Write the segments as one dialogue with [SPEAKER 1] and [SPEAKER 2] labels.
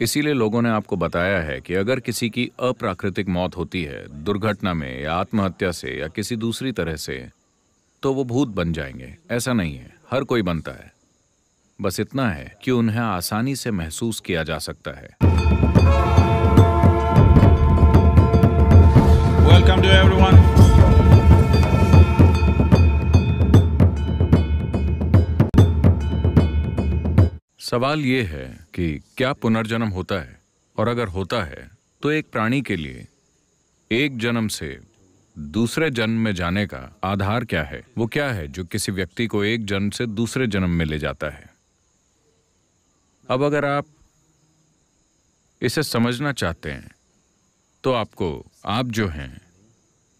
[SPEAKER 1] इसीलिए लोगों ने आपको बताया है कि अगर किसी की अप्राकृतिक मौत होती है, दुर्घटना में या आत्महत्या से या किसी दूसरी तरह से तो वो भूत बन जाएँगे। ऐसा नहीं है। हर कोई बनता है। बस इतना है कि उन्हें आसानी से महसूस किया जा सकता है।
[SPEAKER 2] Welcome to everyone.
[SPEAKER 1] सवाल ये है कि क्या पुनर्जन्म होता है? और अगर होता है तो एक प्राणी के लिए, एक जन्म से दूसरे जन्म में जाने का आधार क्या है? वो क्या है जो किसी व्यक्ति को एक जन्म से दूसरे जन्म में ले जाता है? अब अगर आप इसे समझना चाहते हैं तो आपको, आप जो हैं,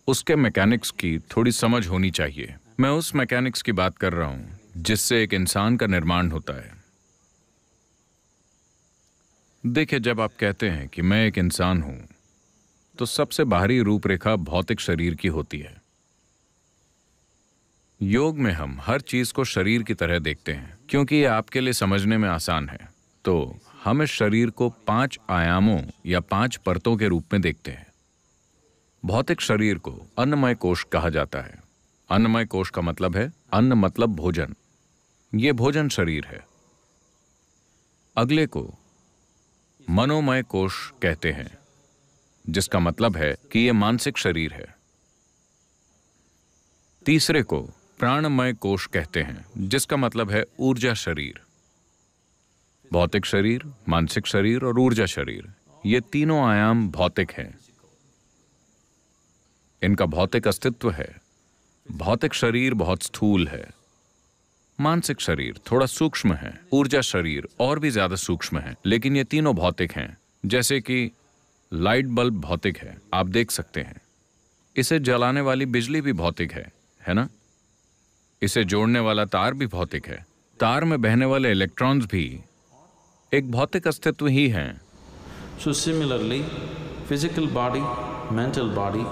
[SPEAKER 1] उसके मैकेनिक्स की थोड़ी समझ होनी चाहिए। मैं उस मैकेनिक्स की बात कर रहा हूँ, जिससे एक इंसान का निर्माण होता है। देखिए, जब आप कहते हैं कि मैं एक इंसान हूँ तो सबसे बाहरी रूपरेखा भौतिक शरीर की होती है। योग में हम हर चीज़ को शरीर की तरह देखते हैं, क्योंकि ये आपके लिए समझने में आसान है। तो हम इस शरीर को पाँच आयामों या पाँच परतों के रूप में देखते हैं। भौतिक शरीर को अन्नमय कोश कहा जाता है। अन्नमय कोश का मतलब है अन्न मतलब भोजन। ये भोजन शरीर है। अगले को मनोमय कोश कहते हैं, जिसका मतलब है कि यह मानसिक शरीर है। तीसरे को प्राणमय कोश कहते हैं, जिसका मतलब है ऊर्जा शरीर। भौतिक शरीर, मानसिक शरीर और ऊर्जा शरीर, ये तीनों आयाम भौतिक हैं। इनका भौतिक अस्तित्व है। भौतिक शरीर बहुत स्थूल है। मानसिक शरीर थोड़ा सूक्ष्म है ऊर्जा शरीर और भी ज़्यादा सूक्ष्म है लेकिन ये तीनों भौतिक हैं जैसे कि लाइट बल्ब भौतिक है आप देख सकते हैं। इसे जलाने वाली बिजली भी भौतिक है है ना? इसे जोड़ने वाला तार भी भौतिक है तार में बहने वाले इलेक्ट्रॉन्स भी एक भौतिक अस्तित्व ही हैं।
[SPEAKER 3] So similarly, physical body, mental body,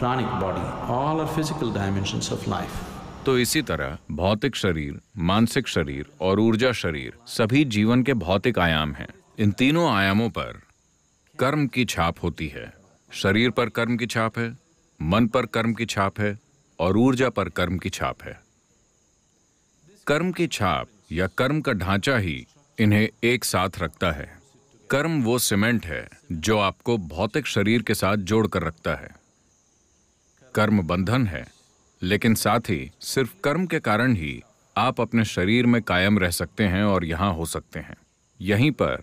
[SPEAKER 3] pranic body, all are physical dimensions of life.
[SPEAKER 1] तो इसी तरह भौतिक शरीर, मानसिक शरीर और ऊर्जा शरीर सभी जीवन के भौतिक आयाम हैं। इन तीनों आयामों पर कर्म की छाप होती है। शरीर पर कर्म की छाप है, मन पर कर्म की छाप है और ऊर्जा पर कर्म की छाप है। कर्म की छाप या कर्म का ढांचा ही इन्हें एक साथ रखता है। कर्म वो सीमेंट है जो आपको भौतिक शरीर के साथ जोड़कर रखता है। कर्म बंधन है लेकिन साथ ही, सिर्फ़ कर्म के कारण ही आप अपने शरीर में कायम रह सकते हैं और यहाँ हो सकते हैं। यहीं पर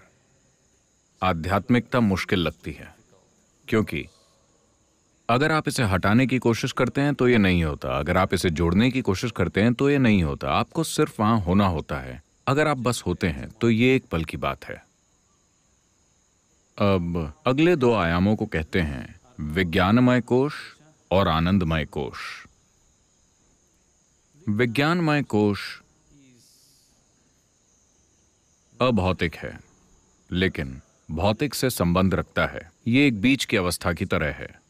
[SPEAKER 1] आध्यात्मिकता मुश्किल लगती है, क्योंकि अगर आप इसे हटाने की कोशिश करते हैं तो ये नहीं होता। अगर आप इसे जोड़ने की कोशिश करते हैं तो ये नहीं होता। आपको सिर्फ़ वहाँ होना होता है। अगर आप बस होते हैं तो ये एक पल की बात है। अब अगले दो आयामों को कहते हैं, विज्ञानमय कोश और आनंदमय कोश। विज्ञानमय कोश अभौतिक है, लेकिन भौतिक से संबंध रखता है। ये एक बीच की अवस्था की तरह है।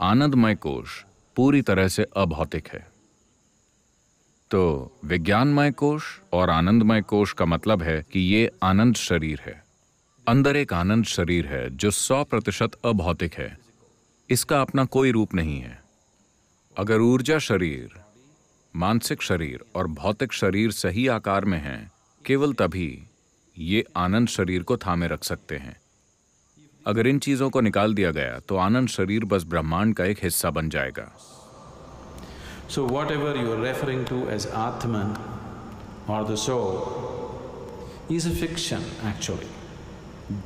[SPEAKER 1] आनंदमय कोश पूरी तरह से अभौतिक है। तो विज्ञानमय कोश और आनंदमय कोश का मतलब है कि ये आनंद शरीर है। अंदर एक आनंद शरीर है जो सौ प्रतिशत अभौतिक है। इसका अपना कोई रूप नहीं है। अगर ऊर्जा शरीर मानसिक शरीर और भौतिक शरीर सही आकार में हैं। केवल तभी ये आनंद शरीर को थामे रख सकते हैं। अगर इन चीज़ों को निकाल दिया गया तो आनंद शरीर बस ब्रह्मांड का एक हिस्सा बन जाएगा।
[SPEAKER 3] You are referring to as Atman or the soul is a fiction actually.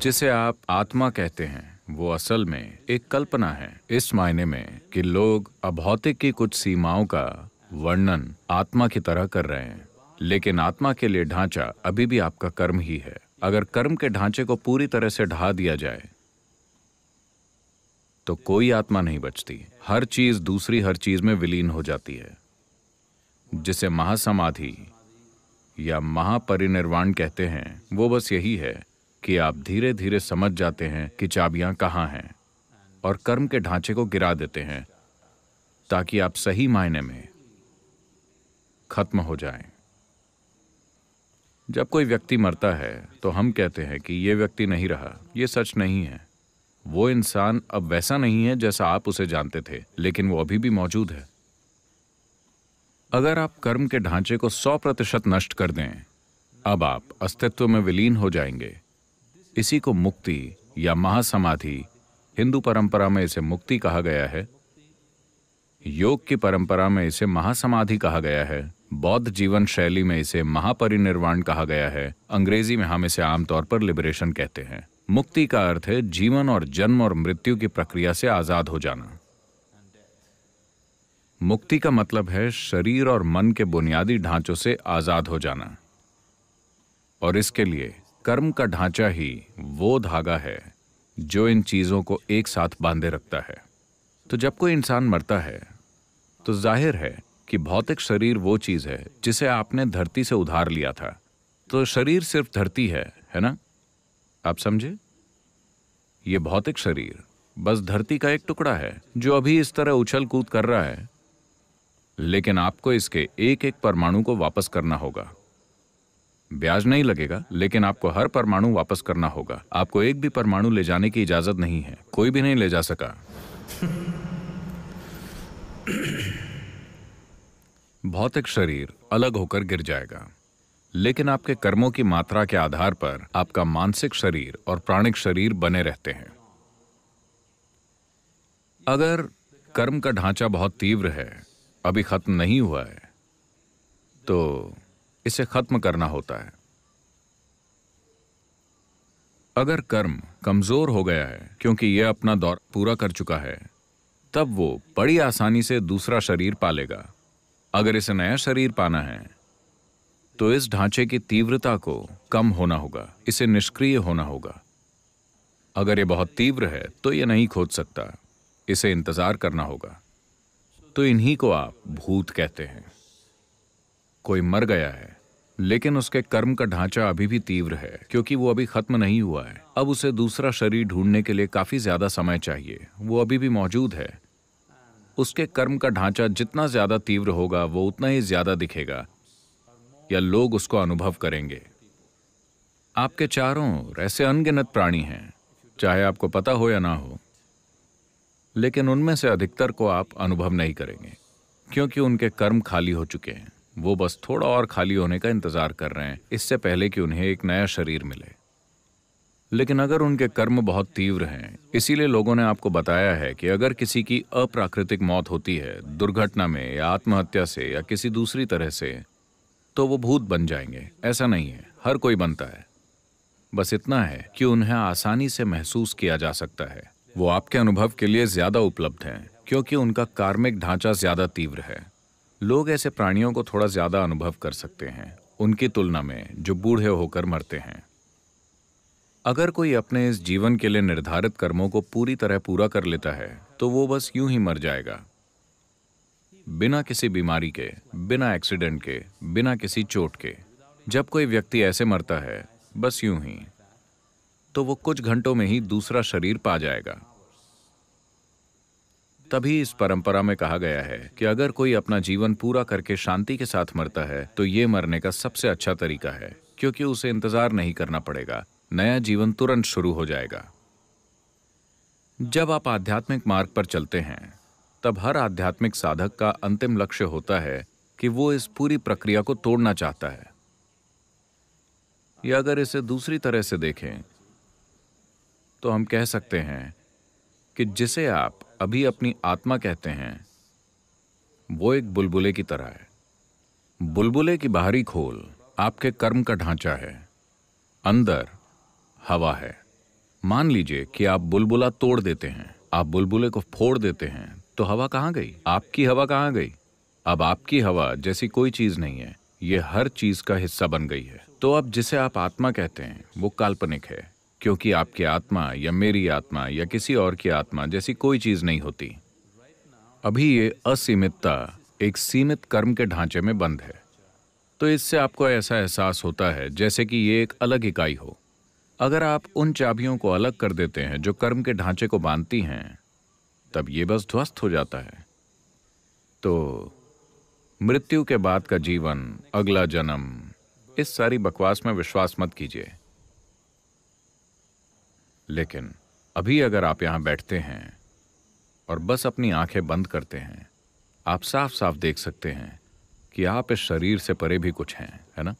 [SPEAKER 1] जिसे आप आत्मा कहते हैं वो असल में एक कल्पना है इस मायने में कि लोग अभौतिक की कुछ सीमाओं का वर्णन आत्मा की तरह कर रहे हैं। लेकिन आत्मा के लिए ढांचा अभी भी आपका कर्म ही है। अगर कर्म के ढांचे को पूरी तरह से ढहा दिया जाए तो कोई आत्मा नहीं बचती। हर चीज़ दूसरी हर चीज़ में विलीन हो जाती है, जिसे महासमाधि या महापरिनिर्वाण कहते हैं। वो बस यही है कि आप धीरे धीरे समझ जाते हैं कि चाबियाँ कहाँ हैं और कर्म के ढांचे को गिरा देते हैं, ताकि आप सही मायने में खत्म हो जाएँ। जब कोई व्यक्ति मरता है तो हम कहते हैं कि ये व्यक्ति नहीं रहा। ये सच नहीं है। वो इंसान अब वैसा नहीं है जैसा आप उसे जानते थे, लेकिन वो अभी भी मौजूद है। अगर आप कर्म के ढांचे को सौ प्रतिशत नष्ट कर दें, अब आप अस्तित्व में विलीन हो जाएँगे। इसी को मुक्ति या महासमाधि, हिंदू परंपरा में इसे मुक्ति कहा गया है। योग की परंपरा में इसे महासमाधि कहा गया है। बौद्ध जीवन शैली में इसे महापरिनिर्वाण कहा गया है। अंग्रेज़ी में हम इसे आमतौर पर लिबरेशन कहते हैं। मुक्ति का अर्थ है जीवन और जन्म और मृत्यु की प्रक्रिया से आज़ाद हो जाना। मुक्ति का मतलब है शरीर और मन के बुनियादी ढांचों से आज़ाद हो जाना। और इसके लिए कर्म का ढांचा ही वो धागा है जो इन चीज़ों को एक साथ बांधे रखता है। तो जब कोई इंसान मरता है तो ज़ाहिर है कि भौतिक शरीर वो चीज़ है जिसे आपने धरती से उधार लिया था। तो शरीर सिर्फ़ धरती है है ना? आप समझे? ये भौतिक शरीर, बस धरती का एक टुकड़ा है, जो अभी इस तरह उछल कूद कर रहा है। लेकिन आपको इसके एक एक परमाणु को वापस करना होगा। ब्याज नहीं लगेगा, लेकिन आपको हर परमाणु वापस करना होगा। आपको एक भी परमाणु ले जाने की इजाज़त नहीं है। कोई भी नहीं ले जा सका। भौतिक शरीर अलग होकर गिर जाएगा। लेकिन आपके कर्मों की मात्रा के आधार पर आपका मानसिक शरीर और प्राणिक शरीर बने रहते हैं। अगर कर्म का ढांचा बहुत तीव्र है, अभी खत्म नहीं हुआ है तो इसे खत्म करना होता है। अगर कर्म कमज़ोर हो गया है, क्योंकि यह अपना दौर पूरा कर चुका है, तब वो बड़ी आसानी से दूसरा शरीर पालेगा। अगर इसे नया शरीर पाना है तो इस ढांचे की तीव्रता को कम होना होगा, इसे निष्क्रिय होना होगा। अगर ये बहुत तीव्र है तो ये नहीं खोज सकता, इसे इंतज़ार करना होगा। तो इन्हीं को आप भूत कहते हैं। कोई मर गया है, लेकिन उसके कर्म का ढांचा अभी भी तीव्र है, क्योंकि वो अभी खत्म नहीं हुआ है। अब उसे दूसरा शरीर ढूँढने के लिए काफ़ी ज़्यादा समय चाहिए, वो अभी भी मौजूद है उसके कर्म का ढांचा जितना ज़्यादा तीव्र होगा, वो उतना ही ज़्यादा दिखेगा, या लोग उसको अनुभव करेंगे। आपके चारों ओर ऐसे अनगिनत प्राणी हैं, चाहे आपको पता हो या ना हो, लेकिन उनमें से अधिकतर को आप अनुभव नहीं करेंगे, क्योंकि उनके कर्म खाली हो चुके हैं। वो बस थोड़ा और खाली होने का इंतज़ार कर रहे हैं, इससे पहले कि उन्हें एक नया शरीर मिले। लेकिन अगर उनके कर्म बहुत तीव्र हैं, इसीलिए लोगों ने आपको बताया है कि अगर किसी की अप्राकृतिक मौत होती है, दुर्घटना में या आत्महत्या से या किसी दूसरी तरह से तो वो भूत बन जाएँगे। ऐसा नहीं है। हर कोई बनता है। बस इतना है कि उन्हें आसानी से महसूस किया जा सकता है। वो आपके अनुभव के लिए ज़्यादा उपलब्ध हैं, क्योंकि उनका कार्मिक ढांचा ज़्यादा तीव्र है। लोग ऐसे प्राणियों को थोड़ा ज़्यादा अनुभव कर सकते हैं, उनकी तुलना में, जो बूढ़े होकर मरते हैं। अगर कोई अपने इस जीवन के लिए निर्धारित कर्मों को पूरी तरह पूरा कर लेता है तो वो बस यूँ ही मर जाएगा। बिना किसी बीमारी के, बिना एक्सीडेंट के, बिना किसी चोट के, जब कोई व्यक्ति ऐसे मरता है, बस यूँ ही तो वो कुछ घंटों में ही दूसरा शरीर पा जाएगा। तभी इस परंपरा में कहा गया है कि अगर कोई अपना जीवन पूरा करके शांति के साथ मरता है तो ये मरने का सबसे अच्छा तरीका है, क्योंकि उसे इंतज़ार नहीं करना पड़ेगा। नया जीवन तुरंत शुरू हो जाएगा। जब आप आध्यात्मिक मार्ग पर चलते हैं, तब हर आध्यात्मिक साधक का अंतिम लक्ष्य होता है कि वो इस पूरी प्रक्रिया को तोड़ना चाहता है। या अगर इसे दूसरी तरह से देखें तो हम कह सकते हैं कि जिसे आप अभी अपनी आत्मा कहते हैं, वो एक बुलबुले की तरह है। बुलबुले की बाहरी खोल आपके कर्म का ढांचा है। अंदर हवा है। मान लीजिए कि आप बुलबुला तोड़ देते हैं, आप बुलबुले को फोड़ देते हैं तो हवा कहाँ गई? आपकी हवा कहाँ गई? अब आपकी हवा जैसी कोई चीज़ नहीं है, ये हर चीज़ का हिस्सा बन गई है। तो अब जिसे आप आत्मा कहते हैं, वो काल्पनिक है, क्योंकि आपकी आत्मा या मेरी आत्मा या किसी और की आत्मा जैसी कोई चीज़ नहीं होती। अभी ये असीमितता एक सीमित कर्म के ढांचे में बंद है। तो इससे आपको ऐसा एहसास होता है जैसे कि ये एक अलग इकाई हो। अगर आप उन चाबियों को अलग कर देते हैं जो कर्म के ढांचे को बांधती हैं, तब ये बस ध्वस्त हो जाता है। तो मृत्यु के बाद का जीवन, अगला जन्म, इस सारी बकवास में विश्वास मत कीजिए। लेकिन, अभी अगर आप यहाँ बैठते हैं, और बस अपनी आँखें बंद करते हैं, आप साफ़ साफ़ देख सकते हैं कि आप इस शरीर से परे भी कुछ हैं, है ना?